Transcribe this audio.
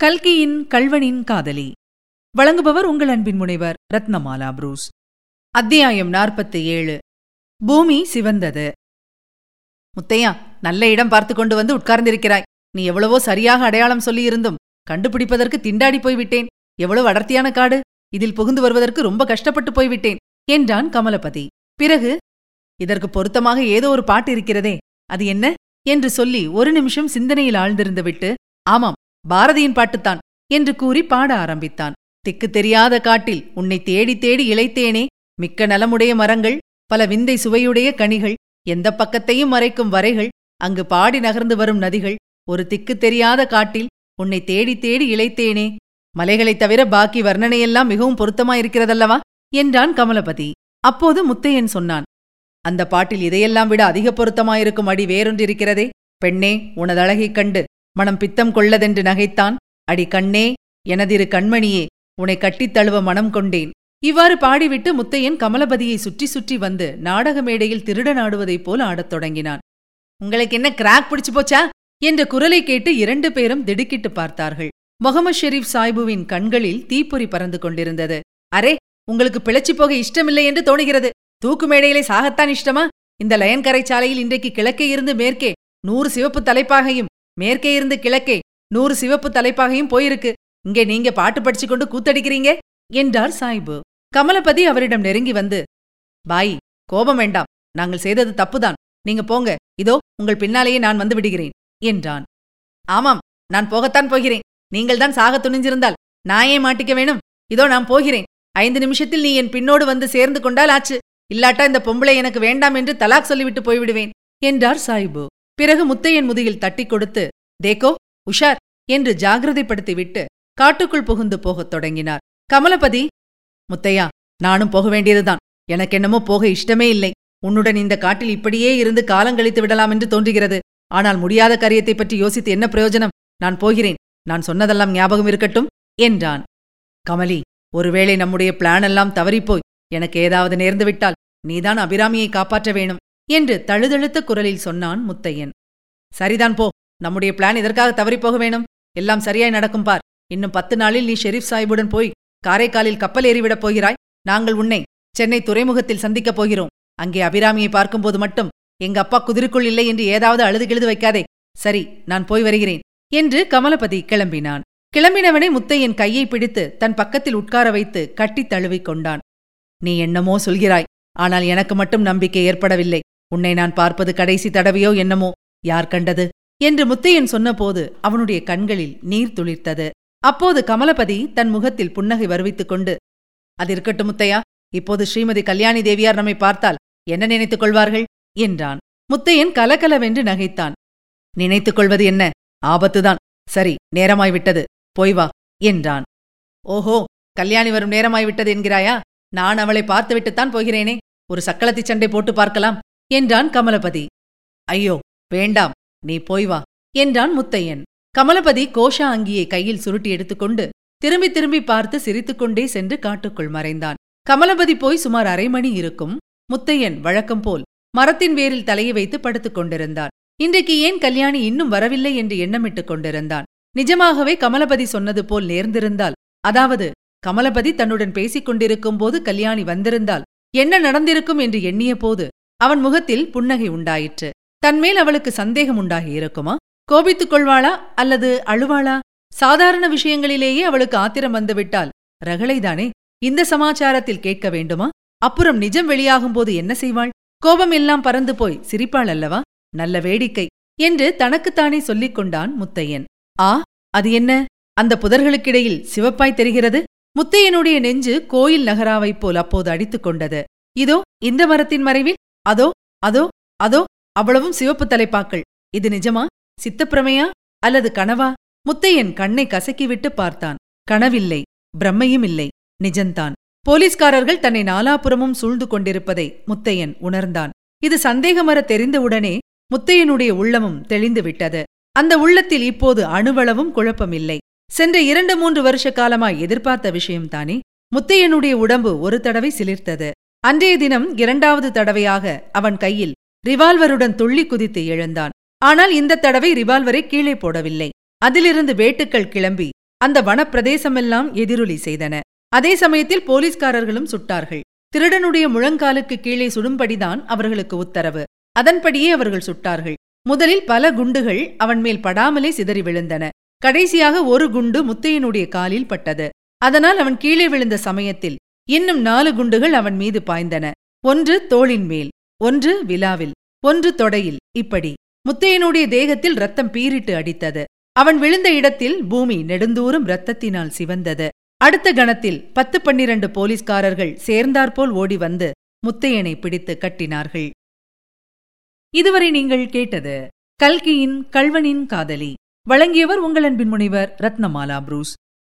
கல்கியின் கல்வனின் காதலி. வழங்குபவர் உங்கள் அன்பின் முனைவர் ரத்னமாலா புரூஸ். அத்தியாயம் நாற்பத்தி ஏழு பூமி சிவந்தது. முத்தையா நல்ல இடம் பார்த்து கொண்டு வந்து உட்கார்ந்திருக்கிறாய். நீ எவ்வளவோ சரியாக அடையாளம் சொல்லியிருந்தும் கண்டுபிடிப்பதற்கு திண்டாடி போய்விட்டேன். எவ்வளவு அடர்த்தியான காடு. இதில் புகுந்து வருவதற்கு ரொம்ப கஷ்டப்பட்டு போய்விட்டேன் என்றான் கமலபதி. பிறகு இதற்கு பொருத்தமாக ஏதோ ஒரு பாட்டு இருக்கிறதே அது என்ன? என்று சொல்லி ஒரு நிமிஷம் சிந்தனையில் ஆழ்ந்திருந்து விட்டு ஆமாம் பாரதியின் பாட்டுத்தான் என்று கூறி பாட ஆரம்பித்தான். திக்கு தெரியாத காட்டில் உன்னை தேடி தேடி இழைத்தேனே. மிக்க நலமுடைய மரங்கள் பல விந்தை சுவையுடைய கனிகள் எந்த பக்கத்தையும் மறைக்கும் வரைகள் அங்கு பாடி நகர்ந்து வரும் நதிகள் ஒரு திக்கு தெரியாத காட்டில் உன்னை தேடி தேடி இழைத்தேனே. மலைகளைத் தவிர பாக்கி வர்ணனையெல்லாம் மிகவும் பொருத்தமாயிருக்கிறதல்லவா? என்றான் கமலபதி. அப்போது முத்தையன் சொன்னான் அந்த பாட்டில் இதையெல்லாம் விட அதிக பொருத்தமாயிருக்கும் அடி வேறொன்றிருக்கிறதே. பெண்ணே உனதழகைக் கண்டு மனம் பித்தம் கொள்ளதென்று நகைத்தான். அடி கண்ணே எனதிரு கண்மணியே உன்னை கட்டித் தழுவ மனம் கொண்டேன். இவ்வாறு பாடிவிட்டு முத்தையன் கமலபதியை சுற்றி சுற்றி வந்து நாடக மேடையில் திருடன் ஆடுவதைப் போல் ஆடத் தொடங்கினான். உங்களுக்கு என்ன கிராக் பிடிச்சு போச்சா? என்ற குரலை கேட்டு இரண்டு பேரும் திடுக்கிட்டு பார்த்தார்கள். முகமது ஷெரீப் சாய்புவின் கண்களில் தீப்பொறி பறந்து கொண்டிருந்தது. அரே உங்களுக்கு பிழைச்சி போக இஷ்டமில்லை என்று தோணுகிறது. தூக்கு மேடையிலே சாகத்தான் இஷ்டமா? இந்த லயன்கரை சாலையில் இன்றைக்கு கிழக்கே இருந்து மேற்கே நூறு சிவப்பு தலைப்பாகையும் மேற்கே இருந்து கிழக்கே நூறு சிவப்பு தலைப்பாகையும் போயிருக்கு. இங்கே நீங்க பாட்டு படிச்சு கொண்டு கூத்தடிக்கிறீங்க? என்றார் சாய்பு. கமலபதி அவரிடம் நெருங்கி வந்து பாய் கோபம் வேண்டாம். நாங்கள் செய்தது தப்புதான். நீங்க போங்க. இதோ உங்கள் பின்னாலேயே நான் வந்து விடுகிறேன். என்றான். ஆமாம் நான் போகத்தான் போகிறேன். நீங்கள்தான் சாக துணிஞ்சிருந்தால் நான் ஏன் மாட்டிக்க வேணும்? இதோ நான் போகிறேன். ஐந்து நிமிஷத்தில் நீ என் பின்னோடு வந்து சேர்ந்து கொண்டால் ஆச்சு. இல்லாட்டா இந்த பொம்பளை எனக்கு வேண்டாம் என்று தலாக் சொல்லிவிட்டு போய்விடுவேன். என்றார் சாய்பு. பிறகு முத்தையன் முதுகில் தட்டிக் கொடுத்து தேக்கோ உஷார் என்று ஜாகிரதைப்படுத்திவிட்டு காட்டுக்குள் புகுந்து போகத் தொடங்கினார். கமலபதி முத்தையா நானும் போக வேண்டியதுதான். எனக்கென்னமோ போக இஷ்டமே இல்லை. உன்னுடன் இந்த காட்டில் இப்படியே இருந்து காலங்கழித்து விடலாம் என்று தோன்றுகிறது. ஆனால் முடியாத காரியத்தைப் பற்றி யோசித்து என்ன பிரயோஜனம்? நான் போகிறேன். நான் சொன்னதெல்லாம் ஞாபகம் இருக்கட்டும் என்றான். கமலி ஒருவேளை நம்முடைய பிளான் எல்லாம் தவறிப்போய் எனக்கு ஏதாவது நேர்ந்துவிட்டால் நீதான் அபிராமியை காப்பாற்ற வேணும். என்று தழுதழுத்த குரலில் சொன்னான் முத்தையன். சரிதான் போ நம்முடைய பிளான் இதற்காக தவறிப்போக வேணும்? எல்லாம் சரியாய் நடக்கும் பார். இன்னும் பத்து நாளில் நீ ஷெரீப் சாஹிபுடன் போய் காரைக்காலில் கப்பல் ஏறிவிடப் போகிறாய். நாங்கள் உன்னை சென்னை துறைமுகத்தில் சந்திக்கப் போகிறோம். அங்கே அபிராமியை பார்க்கும்போது மட்டும் எங்க அப்பா குதிருக்குள் இல்லை என்று ஏதாவது அழுது கிழுது வைக்காதே. சரி நான் போய் வருகிறேன் என்று கமலபதி கிளம்பினான். கிளம்பினவனை முத்தையன் கையை பிடித்து தன் பக்கத்தில் உட்கார வைத்து கட்டித் தழுவிக் கொண்டான். நீ என்னமோ சொல்கிறாய் ஆனால் எனக்கு மட்டும் நம்பிக்கை ஏற்படவில்லை. உன்னை நான் பார்ப்பது கடைசி தடவையோ என்னமோ? யார் கண்டது? என்று முத்தையன் சொன்னபோது அவனுடைய கண்களில் நீர் துளிர்த்தது. அப்போது கமலபதி தன் முகத்தில் புன்னகை வருவித்துக் கொண்டு அது இருக்கட்டும் முத்தையா இப்போது ஸ்ரீமதி கல்யாணி தேவியார் நம்மை பார்த்தால் என்ன நினைத்துக் கொள்வார்கள்? என்றான். முத்தையன் கலகலவென்று நகைத்தான். நினைத்துக் கொள்வது என்ன? ஆபத்துதான். சரி நேரமாய்விட்டது. போய் வா என்றான். ஓஹோ கல்யாணி வரும் நேரமாய்விட்டது என்கிறாயா? நான் அவளை பார்த்துவிட்டுத்தான் போகிறேனே. ஒரு சக்களத்தி சண்டை போட்டு பார்க்கலாம். என்றான் கமலபதி. ஐயோ வேண்டாம் நீ போய் வா என்றான் முத்தையன். கமலபதி கோஷா அங்கியை கையில் சுருட்டி எடுத்துக்கொண்டு திரும்பி திரும்பி பார்த்து சிரித்துக்கொண்டே சென்று காட்டுக்குள் மறைந்தான். கமலபதி போய் சுமார் அரை மணி இருக்கும் முத்தையன் வழக்கம் போல் மரத்தின் வேரில் தலையை வைத்து படுத்துக் கொண்டிருந்தான். இன்றைக்கு ஏன் கல்யாணி இன்னும் வரவில்லை? என்று எண்ணமிட்டுக் கொண்டிருந்தான். நிஜமாகவே கமலபதி சொன்னது போல் நேர்ந்திருந்தால் அதாவது கமலபதி தன்னுடன் பேசிக் கொண்டிருக்கும் போது கல்யாணி வந்திருந்தால் என்ன நடந்திருக்கும் என்று எண்ணிய போது அவன் முகத்தில் புன்னகை உண்டாயிற்று. தன்மேல் அவளுக்கு சந்தேகம் உண்டாகி இருக்குமா? கோபித்துக் கொள்வாளா அல்லது அழுவாளா? சாதாரண விஷயங்களிலேயே அவளுக்கு ஆத்திரம் வந்துவிட்டால் ரகளைதானே? இந்த சமாச்சாரத்தில் கேட்க வேண்டுமா? அப்புறம் நிஜம் வெளியாகும்போது என்ன செய்வாள்? கோபம் எல்லாம் பறந்து போய் சிரிப்பாள் அல்லவா? நல்ல வேடிக்கை என்று தனக்குத்தானே சொல்லிக் கொண்டான் முத்தையன். ஆ அது என்ன? அந்த புதர்களுக்கிடையில் சிவப்பாய் தெரிகிறது? முத்தையனுடைய நெஞ்சு கோயில் நகராவைப் போல் அப்போது அடித்துக் கொண்டது. இதோ இந்த மரத்தின் மறைவில் அதோ அதோ அதோ அவ்வளவும் சிவப்பு தலைப்பாக்கள். இது நிஜமா? சித்தப்பிரமையா? அல்லது கனவா? முத்தையன் கண்ணை கசக்கிவிட்டு பார்த்தான். கனவில்லை பிரம்மையும் இல்லை நிஜந்தான் போலீஸ்காரர்கள் தன்னை நாலாபுறமும் சூழ்ந்து கொண்டிருப்பதை முத்தையன் உணர்ந்தான். இது சந்தேகமர தெரிந்தவுடனே முத்தையனுடைய உள்ளமும் தெளிந்து விட்டது அந்த உள்ளத்தில் இப்போது அணுவளவும் குழப்பமில்லை. சென்ற இரண்டு மூன்று வருஷ காலமாய் எதிர்பார்த்த விஷயம்தானே? முத்தையனுடைய உடம்பு ஒரு தடவை சிலிர்த்தது. அன்றைய தினம் இரண்டாவது தடவையாக அவன் கையில் ரிவால்வருடன் துள்ளி குதித்து எழுந்தான். ஆனால் இந்த தடவை ரிவால்வரை கீழே போடவில்லை. அதிலிருந்து வேட்டுக்கள் கிளம்பி அந்த வனப்பிரதேசமெல்லாம் எதிரொலி செய்தன. அதே சமயத்தில் போலீஸ்காரர்களும் சுட்டார்கள். திருடனுடைய முழங்காலுக்கு கீழே சுடும்படிதான் அவர்களுக்கு உத்தரவு. அதன்படியே அவர்கள் சுட்டார்கள். முதலில் பல குண்டுகள் அவன் மேல் படாமலே சிதறி விழுந்தன. கடைசியாக ஒரு குண்டு முத்தையனுடைய காலில் பட்டது. அதனால் அவன் கீழே விழுந்த சமயத்தில் இன்னும் நாலு குண்டுகள் அவன் மீது பாய்ந்தன. ஒன்று தோளின் மேல் ஒன்று விலாவில் ஒன்று தொடையில். இப்படி முத்தையனுடைய தேகத்தில் ரத்தம் பீரிட்டு அடித்தது. அவன் விழுந்த இடத்தில் பூமி நெடுந்தூரம் இரத்தத்தினால் சிவந்தது. அடுத்த கணத்தில் பத்து பன்னிரண்டு போலீஸ்காரர்கள் சேர்ந்தாற்போல் ஓடி வந்து முத்தையனை பிடித்து கட்டினார்கள். இதுவரை நீங்கள் கேட்டது கல்கியின் கல்வனின் காதலி. வழங்கியவர் உங்கள் அன்பின் முனைவர் ரத்னமாலா புரூஸ்.